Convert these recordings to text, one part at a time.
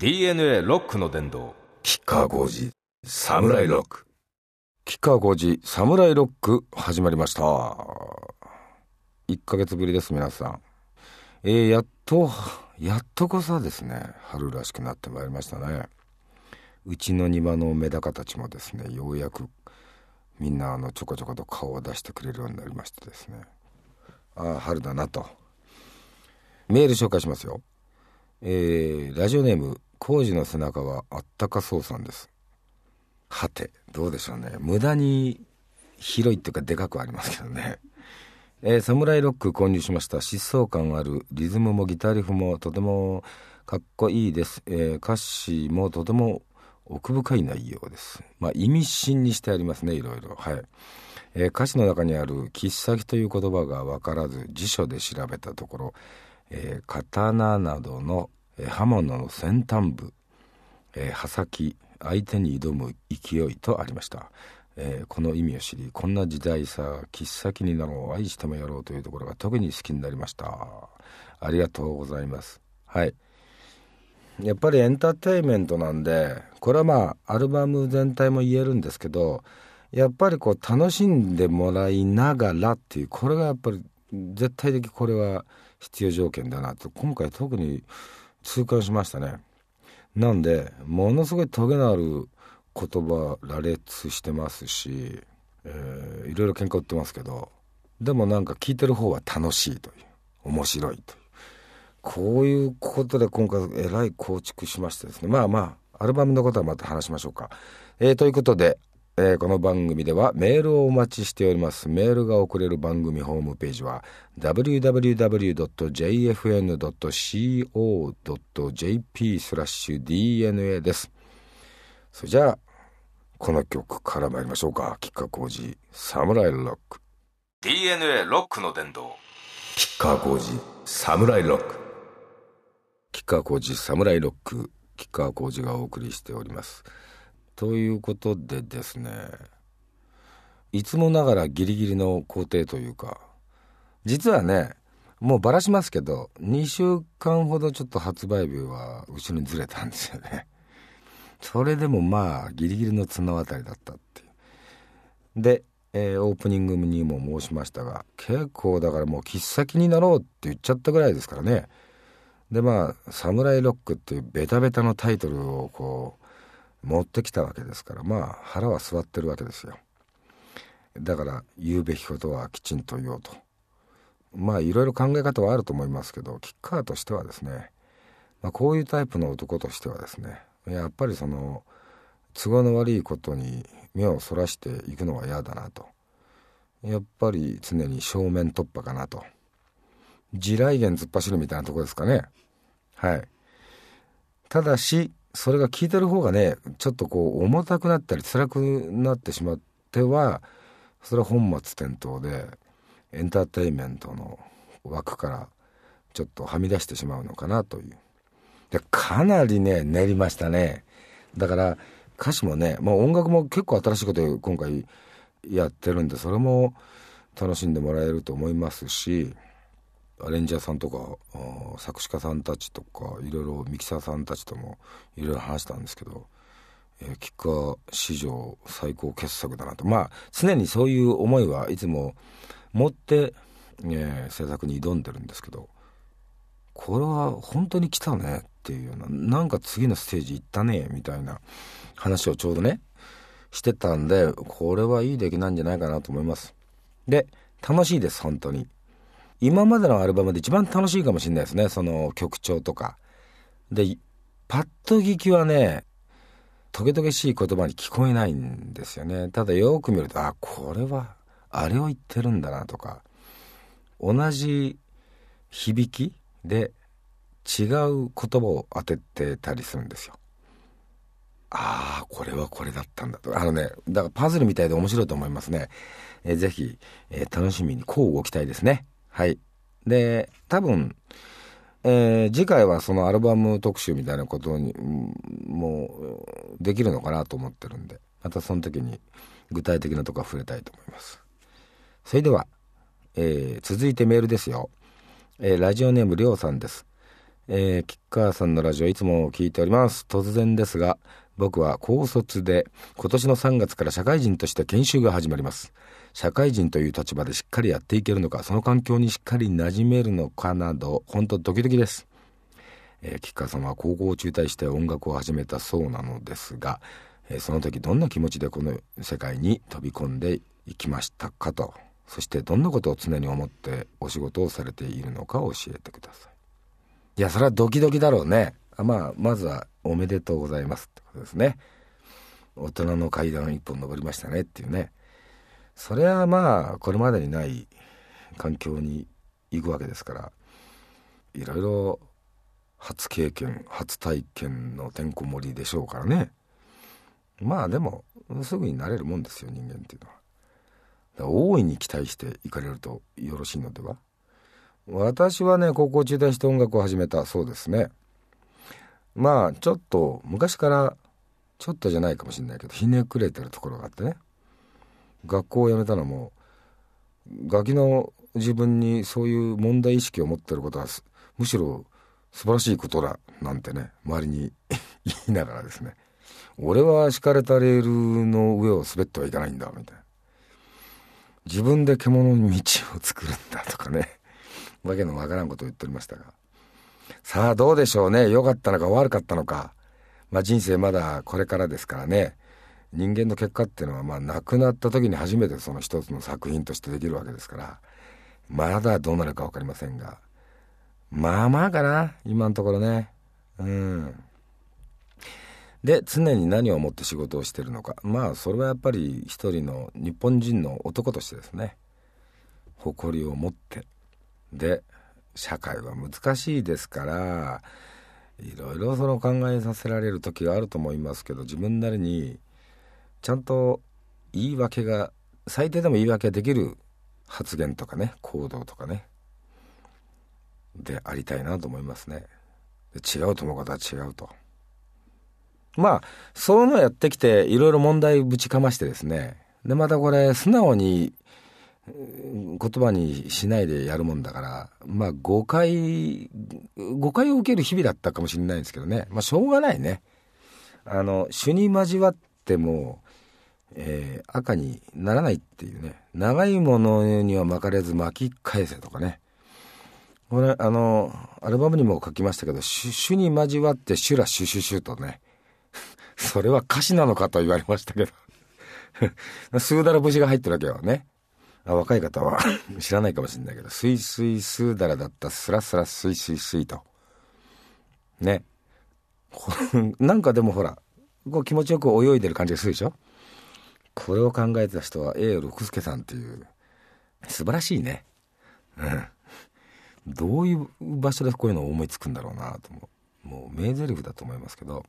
DNA ロックの殿堂吉川浩司サムライロック。吉川浩司サムライロック始まりました。1ヶ月ぶりです皆さん。えー、やっとやっとこそですね。春らしくなってまいりましたね。うちの庭のメダカたちもですねようやくみんなあのちょこちょこと顔を出してくれるようになりましてですね。ああ春だなと。メール紹介しますよ。えー、ラジオネーム工事の背中はあったかそうさんです。はてどうでしょうね。無駄に広いっていうかでかくありますけどね。えー、サムライロック購入しました。疾走感あるリズムもギタリフもとてもかっこいいです、えー、歌詞もとても奥深い内容です。まあ意味深にしてありますねいろいろ。はい、えー、歌詞の中にある「切っ先」という言葉が分からず辞書で調べたところ、えー、刀などの刃物の先端部、えー、刃先相手に挑む勢いとありました、えー、この意味を知りこんな時代さ切っ先になろう愛してもやろうというところが特に好きになりました。ありがとうございます。はい。やっぱりエンターテインメントなんでこれはまあアルバム全体も言えるんですけどやっぱりこう楽しんでもらいながらっていうこれがやっぱり絶対的これは必要条件だなと今回特に痛感しましたね。なんでものすごいトゲのある言葉羅列してますし、えー、いろいろ喧嘩売ってますけどでもなんか聞いてる方は楽しいという面白いという。こういうことで今回えらい構築しましてですね。まあまあアルバムのことはまた話しましょうか。えー、ということでえー、この番組ではメールをお待ちしております。メールが送れる番組ホームページは www.jfn.co.jp スラッシュ DNA ですそれじゃあこの曲から参りましょうか吉川浩司サムライロック DNA ロックの殿堂吉川浩司サムライロック吉川浩司サムライロック吉川浩司がお送りしておりますということでですねいつもながらギリギリの工程というか実はねもうばらしますけど2週間ほどちょっと発売日は後ろにずれたんですよね。それでもまあギリギリの綱渡りだったっていう。で、えー、オープニングにも申しましたが結構だからもう切っ先になろうって言っちゃったぐらいですからね。でまあ「サムライロック」っていうベタベタのタイトルをこう持ってきたわけですからまあ腹は座ってるわけですよ。だから言うべきことはきちんと言おうと。まあいろいろ考え方はあると思いますけどキッカーとしてはですね、まあ、こういうタイプの男としてはですねやっぱりその都合の悪いことに目をそらしていくのは嫌だなと。やっぱり常に正面突破かなと。地雷原突っ走るみたいなとこですかね。はい。ただしそれが聞いてる方がねちょっとこう重たくなったり辛くなってしまってはそれは本末転倒でエンターテインメントの枠からちょっとはみ出してしまうのかなという。でかなりね練りましたね。だから歌詞もね、まあ、音楽も結構新しいこと今回やってるんでそれも楽しんでもらえると思いますしアレンジャーさんとか作詞家さんたちとかいろいろミキサーさんたちともいろいろ話したんですけど、えー、キッカー史上最高傑作だなとまあ常にそういう思いはいつも持って、えー、制作に挑んでるんですけどこれは本当に来たねっていうようななんか次のステージ行ったねみたいな話をちょうどねしてたんでこれはいい出来なんじゃないかなと思います。で楽しいです本当に。今までのアルバムで一番楽しいかもしれないですね。その曲調とか。でパッと聞きはねトゲトゲしい言葉に聞こえないんですよね。ただよく見るとあこれはあれを言ってるんだなとか。同じ響きで違う言葉を当ててたりするんですよ。ああこれはこれだったんだと。あのねだからパズルみたいで面白いと思いますね、えー、ぜひ、えー、楽しみにこうご期待ですね。はい。で、多分、えー、次回はそのアルバム特集みたいなことに、もう、できるのかなと思ってるんで、またその時に具体的なところ触れたいと思います。それでは、えー、続いてメールですよ。えー、ラジオネームりょうさんです。えー、吉川さんのラジオいつも聞いております突然ですが僕は高卒で今年の3月から社会人として研修が始まります社会人という立場でしっかりやっていけるのかその環境にしっかり馴染めるのかなど本当ドキドキです。えー、吉川さんは高校を中退して音楽を始めたそうなのですが、えー、その時どんな気持ちでこの世界に飛び込んでいきましたかと。そしてどんなことを常に思ってお仕事をされているのか教えてください。いやそれはドキドキだろうね。まあまずはおめでとうございますってことですね。大人の階段一本登りましたねっていうね。それはまあこれまでにない環境に行くわけですからいろいろ初経験初体験のてんこ盛りでしょうからね。まあでもすぐになれるもんですよ人間っていうのは。大いに期待していかれるとよろしいのでは。私はね高校中退して音楽を始めた。そうですね。まあちょっと昔からちょっとじゃないかもしれないけどひねくれてるところがあってね。学校を辞めたのもガキの自分にそういう問題意識を持ってることはむしろ素晴らしいことだなんてね周りに 言いながらですね。俺は敷かれたレールの上を滑ってはいかないんだみたいな。自分で獣に道を作るんだとかね。わけのわからんことを言っておりましたが。さあどうでしょうね。良かったのか悪かったのか。まあ人生まだこれからですからね。人間の結果っていうのはまあ亡くなった時に初めてその一つの作品としてできるわけですからまだどうなるか分かりませんがまあまあかな今のところね。うん。で常に何を思って仕事をしてるのか。まあそれはやっぱり一人の日本人の男としてですね。誇りを持って。で社会は難しいですからいろいろその考えさせられる時があると思いますけど自分なりにちゃんと言い訳が最低でも言い訳ができる発言とかね行動とかねでありたいなと思いますね。違うと思う方は違うと。まあそういうのをやってきていろいろ問題ぶちかましてですね。でまたこれ素直に言葉にしないでやるもんだからまあ誤解誤解を受ける日々だったかもしれないんですけどね。まあしょうがないね。あの主に交わっても、えー、赤にならないっていうね。長いものには巻かれず巻き返せとかね。これあのアルバムにも書きましたけど「主に交わってシュラシュシュシュ」とね。それは歌詞なのかと言われましたけど。スーダラ節が入ってるわけよね。あ若い方は。知らないかもしれないけど「スイスイスーダラ」だったスラスラスイスイスイと。ね。なんかでもほらこう気持ちよく泳いでる感じがするでしょ？これを考えた人は A 六輔さんっていう素晴らしいね。うん。どういう場所でこういうのを思いつくんだろうなとももう名台詞だと思いますけど。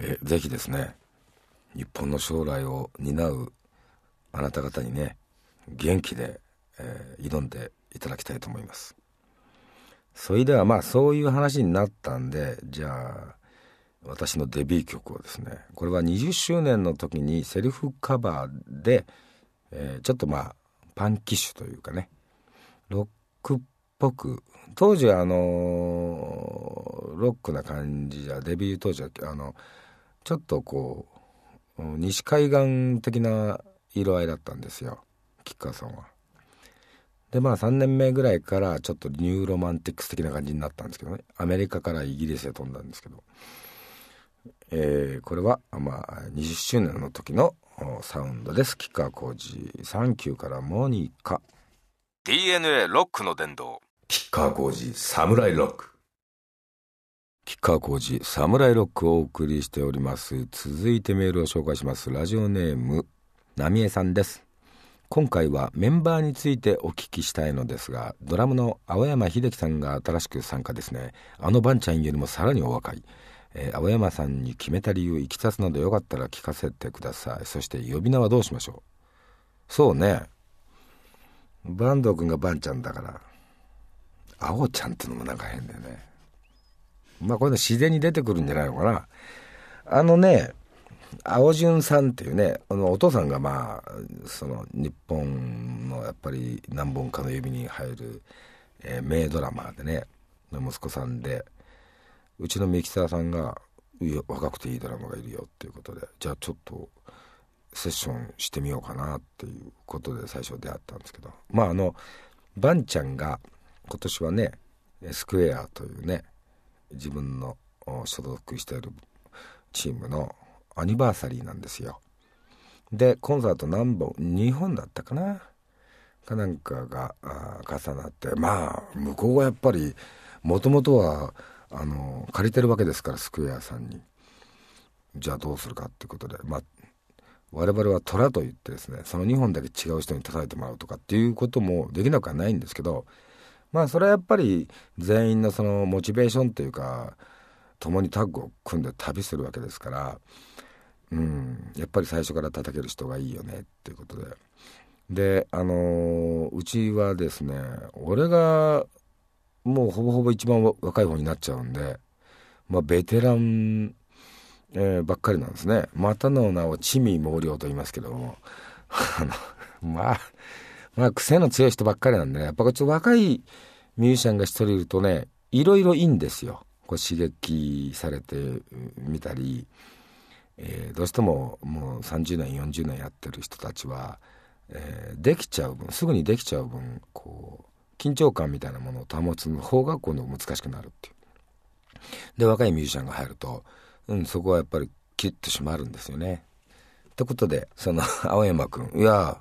えぜひですね日本の将来を担うあなた方にね元気で、えー、挑んでいただきたいと思います。それではまあそういう話になったんでじゃあ私のデビュー曲をですねこれは20周年の時にセルフカバーで、えー、ちょっとまあパンキッシュというかねロックっぽく当時はあのロックな感じじゃデビュー当時はあのちょっとこう西海岸的な色合いだったんですよ吉川さんは。でまあ3年目ぐらいからちょっと New Romantics 的な感じになったんですけどねアメリカからイギリスへ飛んだんですけど、えー、これはまあ20周年の時のサウンドです。吉川浩司「サンキュー」からモニカ。DNA ロックの殿堂。吉川浩司サムライロック。吉川浩司サムライロックをお送りしております。続いてメールを紹介します。ラジオネームなみえさんです。今回はメンバーについてお聞きしたいのですがドラムの青山秀樹さんが新しく参加ですね。あのバンちゃんよりもさらにお若い、えー、青山さんに決めた理由いきさつなどよかったら聞かせてください。そして呼び名はどうしましょう？そうね。坂東君がバンちゃんだから。青ちゃんってのもなんか変だよね。まあこれ自然に出てくるんじゃないのかな。あのね青潤さんっていうねあのお父さんがまあその日本のやっぱり何本かの指に入る、えー、名ドラマでね息子さんでうちのミキサーさんが若くていいドラマがいるよっていうことでじゃあちょっとセッションしてみようかなっていうことで最初出会ったんですけど。まああのバンちゃんが今年はねスクエアというね自分の所属しているチームのアニバーサリーなんですよ。でコンサート何本2本だったかな？かなんかが重なってまあ向こうはやっぱりもともとはあの借りてるわけですからスクエアさんに。じゃあどうするかっていうことで。まあ我々は虎と言ってですねその2本だけ違う人に叩いてもらうとかっていうこともできなくはないんですけどまあそれはやっぱり全員のそのモチベーションというか共にタッグを組んで旅するわけですからうんやっぱり最初から叩ける人がいいよねっていうことで。であのー、うちはですね俺がもうほぼほぼ一番若い方になっちゃうんでまあベテラン、えー、ばっかりなんですね。またの名を地味猛量と言いますけども。まあまあ癖の強い人ばっかりなんでね。やっぱちょっと若いミュージシャンが一人いるとねいろいろいいんですよ。こう刺激されてみたり、えー、どうしてももう30年40年やってる人たちは、えー、できちゃう分すぐにできちゃう分こう緊張感みたいなものを保つ方が今度難しくなるっていう。で若いミュージシャンが入ると、うん、そこはやっぱりキュッと締まるんですよね。ってことでその 青山君いや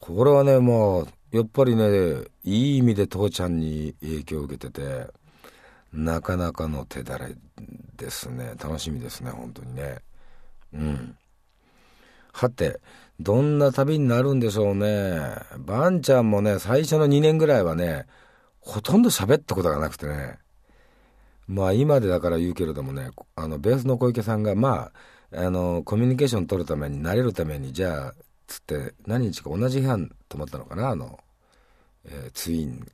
これはねもうやっぱりねいい意味で父ちゃんに影響を受けててなかなかの手だれですね楽しみですね本当にねうんはてどんな旅になるんでしょうね。ばんちゃんもね最初の2年ぐらいはねほとんど喋ったことがなくてね。まあ今でだから言うけれどもねあのベースの小池さんがまああのコミュニケーション取るために慣れるためにじゃあつって何日か同じ部屋に泊まったのかなあの、えー、ツイン。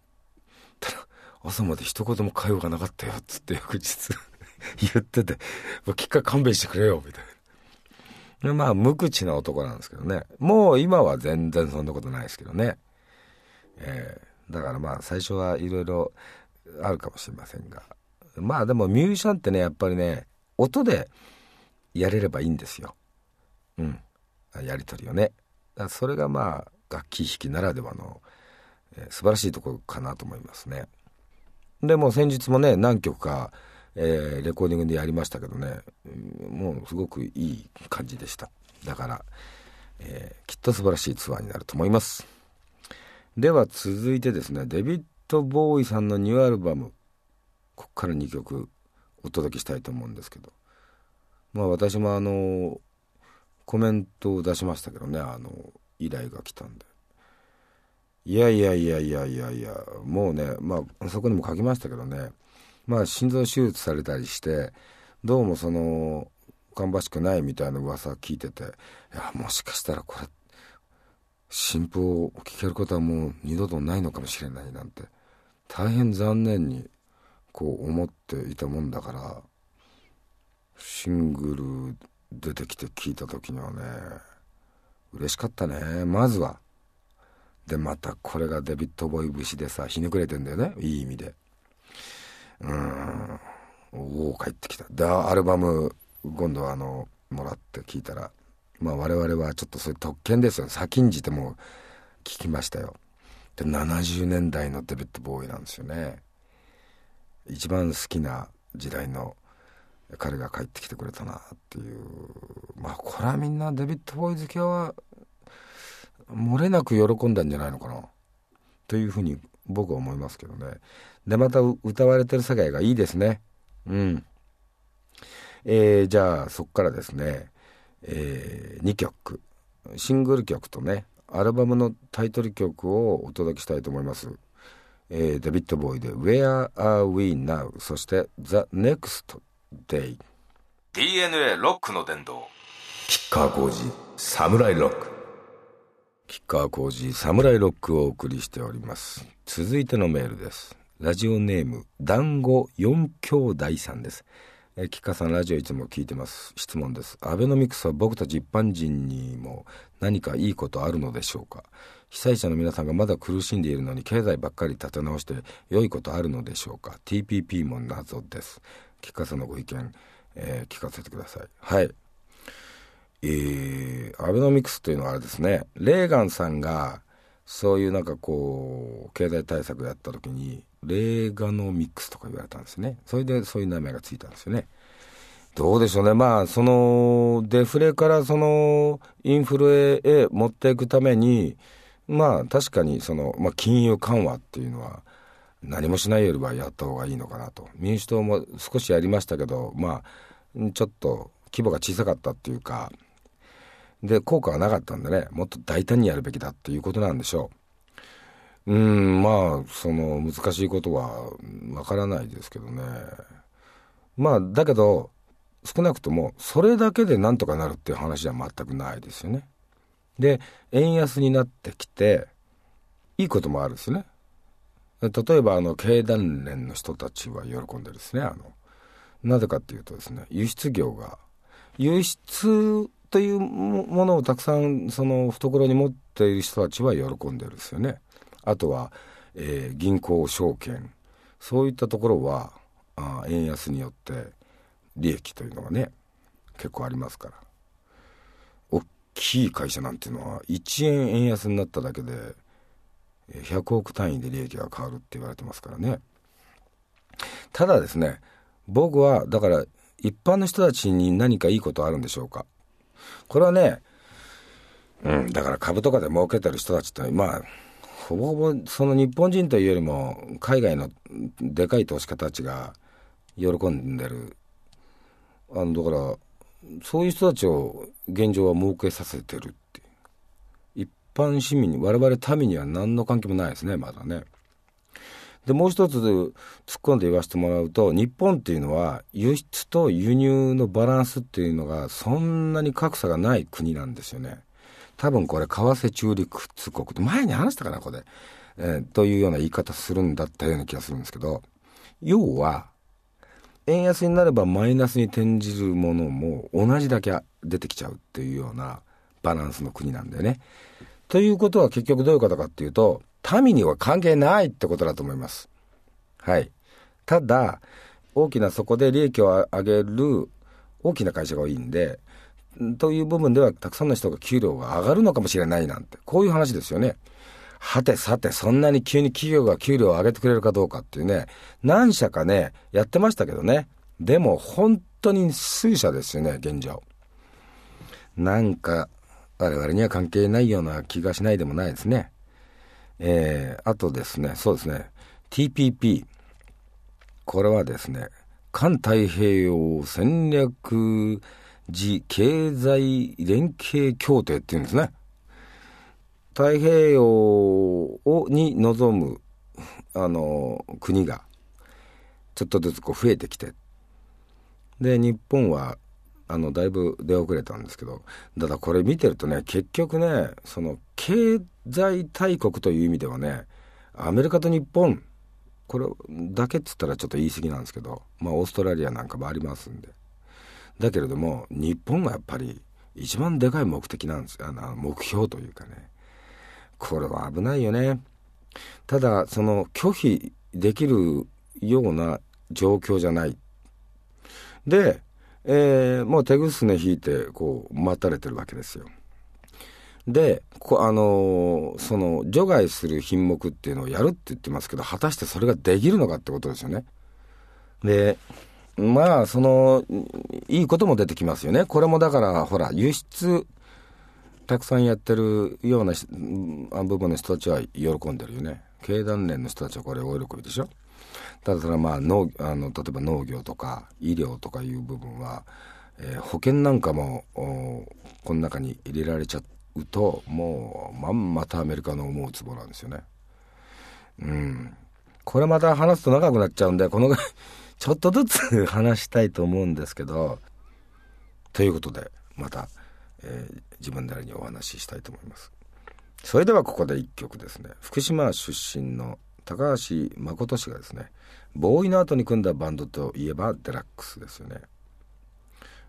た ら朝まで一言も会話がなかったよつって翌日 言ってて「もうきっかけ勘弁してくれよ」みたいな。でまあ無口な男なんですけどね。もう今は全然そんなことないですけどね、えー、だからまあ最初はいろいろあるかもしれませんが。まあでもミュージシャンってねやっぱりね音でやれればいいんですよ。うん。やり取りをね。それがまあ楽器弾きならではの、えー、素晴らしいところかなと思いますね。でも先日もね何曲か、えー、レコーディングでやりましたけどね。もうすごくいい感じでした。だから、えー、きっと素晴らしいツアーになると思います。では続いてですねデビッド・ボーイさんのニューアルバムこっから2曲お届けしたいと思うんですけど。まあ私もあのコメントを出しましたけどねあの依頼が来たんで。いやいやいやいやいやいやもうねまあそこにも書きましたけどね。まあ心臓手術されたりしてどうもその芳しくないみたいな噂聞いてていやもしかしたらこれ新婦を聞けることはもう二度とないのかもしれないなんて大変残念にこう思っていたもんだからシングル出てきて聞いた時にはね嬉しかったね。まずは。でまたこれがデビッド・ボーイ節でさひねくれてんだよね。いい意味で。うん。おお帰ってきた。でアルバム今度はあのもらって聞いたらまあ我々はちょっとそういう特権ですよ先んじても聞きましたよ。で70年代のデビッド・ボーイなんですよね。一番好きな時代の彼が帰ってきてくれたなっていう。まあこれはみんなデビッド・ボーイ好きは漏れなく喜んだんじゃないのかな。というふうに僕は思いますけどね。でまた歌われてる世界がいいですね。うん。えー、じゃあそこからですね、えー、2曲。シングル曲とねアルバムのタイトル曲をお届けしたいと思います、えー、デビッド・ボーイで「Where Are We Now」そして「The Next Day」DNA ロックの殿堂。吉川晃司サムライロック吉川晃司サムライロックをお送りしております。続いてのメールです。ラジオネーム団子四兄弟さんです。え、吉川さんラジオいつも聞いてます。質問です。アベノミクスは僕たち一般人にも何かいいことあるのでしょうか？被災者の皆さんがまだ苦しんでいるのに経済ばっかり立て直して良いことあるのでしょうか？TPP も謎です。吉川さんのご意見、えー、聞かせてください。はい。えー、アベノミクスというのはあれですねレーガンさんがそういうなんかこう経済対策をやった時にレーガノミクスとか言われたんですね。それでそういう名前がついたんですよね。どうでしょうね。まあそのデフレからそのインフレへ持っていくためにまあ確かにその、まあ、金融緩和っていうのは何もしないよりはやった方がいいのかなと。民主党も少しやりましたけどまあちょっと規模が小さかったっていうかで効果がなかったんでねもっと大胆にやるべきだっていうことなんでしょう。うんまあその難しいことはわからないですけどね。まあだけど少なくともそれだけでなんとかなるっていう話は全くないですよね。で円安になってきていいこともあるんですね。例えばあの経団連の人たちは喜んでるですねあの。なぜかっていうとですね輸出業が輸出というものをたくさんその懐に持っている人たちは喜んでるんですよね。あとは、えー、銀行証券。そういったところはあ円安によって利益というのがね結構ありますから。大きい会社なんていうのは1円円安になっただけで100億単位で利益が変わるって言われてますからね。ただですね僕はだから一般の人たちに何かいいことあるんでしょうか。これはね、うん、だから株とかで儲けてる人たちってまあほぼほぼその日本人というよりも海外のでかい投資家たちが喜んでるあのだからそういう人たちを現状は儲けさせてるって一般市民に我々民には何の関係もないですねまだね。でもう一つ突っ込んで言わせてもらうと日本っていうのは輸出と輸入のバランスっていうのがそんなに格差がない国なんですよね。多分これ為替中立国って前に話したかなこれ、えー、というような言い方するんだったような気がするんですけど要は円安になればマイナスに転じるものも同じだけ出てきちゃうっていうようなバランスの国なんだよね。ということは結局どういうことかっていうと民には関係ないってことだと思います。はい。ただ、大きなそこで利益を上げる大きな会社が多いんで、という部分ではたくさんの人が給料が上がるのかもしれないなんて、こういう話ですよね。はてさて、そんなに急に企業が給料を上げてくれるかどうかっていうね、何社かね、やってましたけどね。でも本当に数社ですよね、現状。なんか、我々には関係ないような気がしないでもないですね。えー、あとですね、そうですね、TPP。これはですね、環太平洋戦略時経済連携協定っていうんですね。太平洋をに望む、あの、国が、ちょっとずつこう増えてきて、で、日本は、あの、だいぶ出遅れたんですけど、ただこれ見てるとね、結局ね、その、経済大国という意味ではねアメリカと日本これだけっつったらちょっと言い過ぎなんですけどまあオーストラリアなんかもありますんで。だけれども日本がやっぱり一番でかい目的なんです。あの目標というかね。これは危ないよね。ただその拒否できるような状況じゃない。で、えー、もう手ぐすね引いてこう待たれてるわけですよで、あのー、その除外する品目っていうのをやるって言ってますけど、果たしてそれができるのかってことですよね。で、まあ、その、いいことも出てきますよね。これもだから、ほら、輸出、たくさんやってるような部分の人たちは喜んでるよね。経団連の人たちはこれ大喜びでしょ。ただまあ農あの例えば農業とか医療とかいう部分は、えー、保険なんかもこの中に入れられちゃうともうまんまたアメリカの思うツボなんですよね。うん。これまた話すと長くなっちゃうんでこの ちょっとずつ 話したいと思うんですけどということでまた、えー、自分なりにお話ししたいと思います。それではここで一曲ですね福島出身の高橋誠氏がですねボーイの後に組んだバンドといえばデラックスですよね。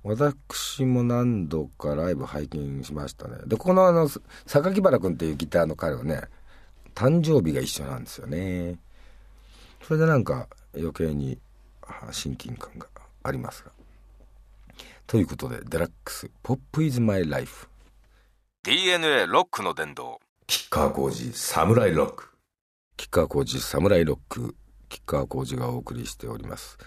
私も何度かライブ拝見しましたね。でこのあの榊原君っていうギターの彼はね誕生日が一緒なんですよね。それでなんか余計に親近感がありますが。ということでデラックス「ポップイズマイライフ DNA ロックの殿堂。吉川浩司サムライロック吉川浩司サムライロック吉川浩司がお送りしております、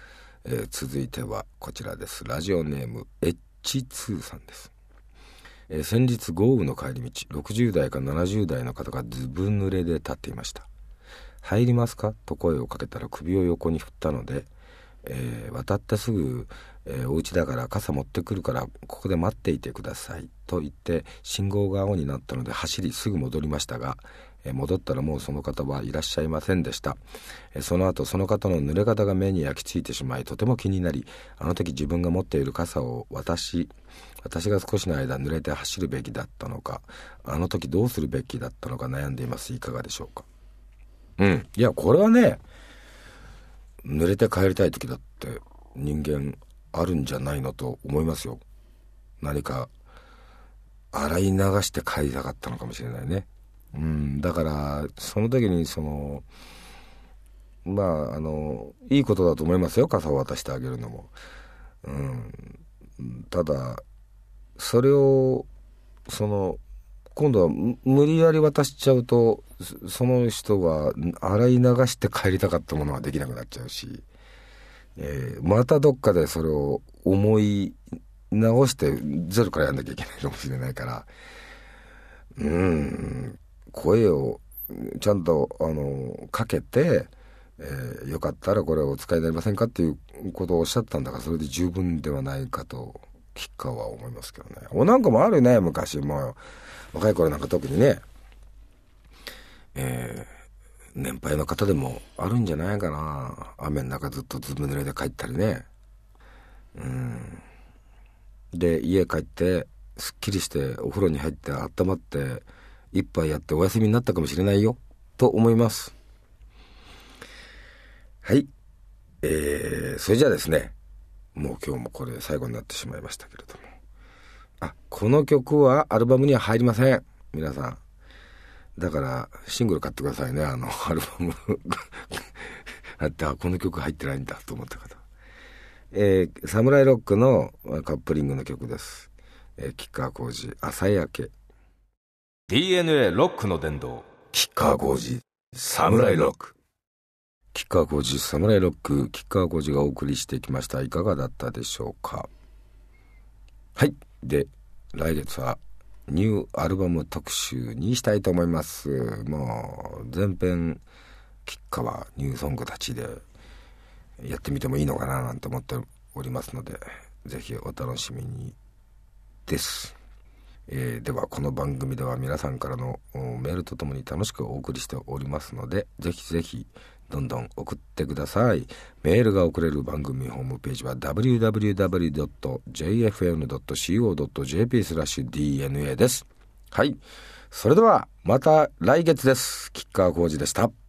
えー、続いてはこちらです。ラジオネーム H2 さんです、えー、先日豪雨の帰り道60代か70代の方がずぶ濡れで立っていました。入りますか？と声をかけたら首を横に振ったので、えー、渡ってすぐ、えー、お家だから傘持ってくるからここで待っていてくださいと言って信号が青になったので走りすぐ戻りましたが、戻ったらもうその方はいらっしゃいませんでした。その後その方の濡れ方が目に焼き付いてしまいとても気になり、あの時自分が持っている傘を私、私が少しの間濡れて走るべきだったのか、あの時どうするべきだったのか悩んでいます。いかがでしょうか。うん。いや、これはね、濡れて帰りたい時だって人間あるんじゃないのと思いますよ。何か洗い流して帰りたかったのかもしれないね。うん、だからその時にそのまああのいいことだと思いますよ。傘を渡してあげるのも。うん、ただそれをその今度は無理やり渡しちゃうとその人が洗い流して帰りたかったものができなくなっちゃうし、えー、またどっかでそれを思い直してゼロからやんなきゃいけないかもしれないから。うん。声をちゃんとあのかけて、えー、よかったらこれをお使いになりませんかっていうことをおっしゃったんだからそれで十分ではないかと吉川は思いますけどね。おなんかもあるね昔。も若い頃なんか特にね。えー、年配の方でもあるんじゃないかな。雨の中ずっとずぶ濡れで帰ったりね。うん。で家帰ってすっきりしてお風呂に入って温まって一杯やってお休みになったかもしれないよ、と思います。はい。えー、それじゃあですね、もう今日もこれ最後になってしまいましたけれども。あ、この曲はアルバムには入りません。皆さん。だから、シングル買ってくださいね、あの、アルバムあって、あ、この曲入ってないんだと思った方。えー、サムライロックのカップリングの曲です。え、吉川浩司、朝焼け。DNA ロックの殿堂吉川浩司サムライロック。吉川浩司サムライロック。吉川浩司がお送りしてきました。いかがだったでしょうか？はい。で来月はニューアルバム特集にしたいと思います。もう前編吉川ニューソングたちでやってみてもいいのかななんて思っておりますのでぜひお楽しみにですえー、ではこの番組では皆さんからのメールとともに楽しくお送りしておりますのでぜひぜひどんどん送ってください。メールが送れる番組ホームページは www.jfn.co.jp スラッシュ DNA です。はい。それではまた来月です。吉川浩司でした。